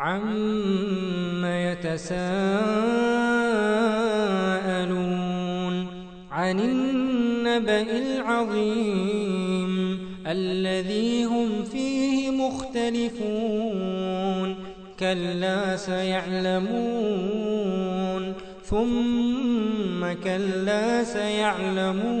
عَمَّ يَتَسَاءَلُونَ عَنِ النَّبَإِ الْعَظِيمِ الَّذِي هُمْ فِيهِ مُخْتَلِفُونَ كَلَّا سَيَعْلَمُونَ ثُمَّ كَلَّا سَيَعْلَمُونَ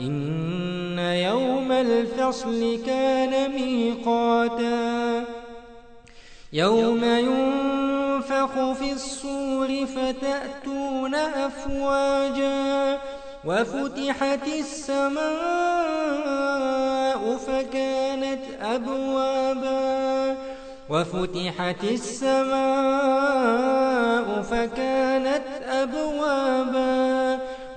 إِنَّ يَوْمَ الْفَصْلِ كَانَ مِيقَاتًا. يَوْمَ يُنفَخُ فِي الصُّورِ فَتَأْتُونَ أَفْوَاجًا. وَفُتِحَتِ السَّمَاءُ فَكَانَتْ أَبْوَابًا. وَفُتِحَتِ السَّمَاءُ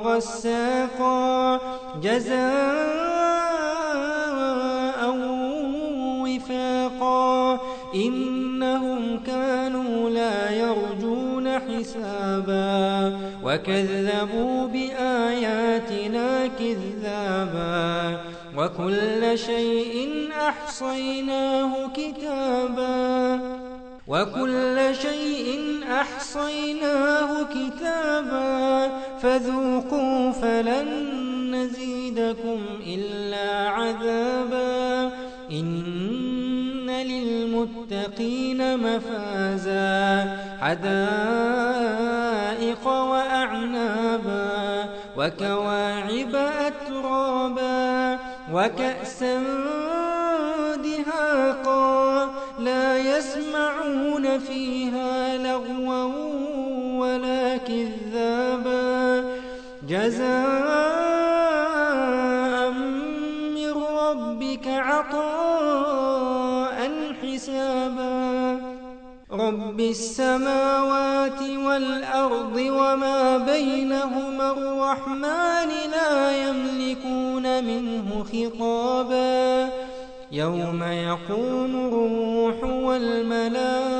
وَغَسَّاقًا جَزَاءً وِفَاقًا إِنَّهُمْ كَانُوا لَا يَرْجُونَ حِسَابًا وَكَذَّبُوا بِآيَاتِنَا كِذَّابًا وَكُلَّ شَيْءٍ أَحْصَيْنَاهُ كِتَابًا وَكُلَّ شَيْءٍ أَحْصَيْنَاهُ كِتَابًا فَذُوقُوا فَلَن نَّزِيدَكُمْ إِلَّا عَذَابًا. إِنَّ لِلْمُتَّقِينَ مَفَازًا. حَدَائِقَ وَأَعْنَابًا. وَكَوَاعِبَ أَتْرَابًا. وَكَأْسًا دِهَاقًا. لَّا يَسْمَعُونَ فِيهَا جَزَاءً مِّن رَّبِّكَ عَطَاءً حِسَابًا. رَّبِّ السَّمَاوَاتِ وَالْأَرْضِ وَمَا بَيْنَهُمَا الرَّحْمَٰنِ لَا يَمْلِكُونَ مِنْهُ خِطَابًا. يَوْمَ يَقُومُ الرُّوحُ وَالْمَلَائِكَةُ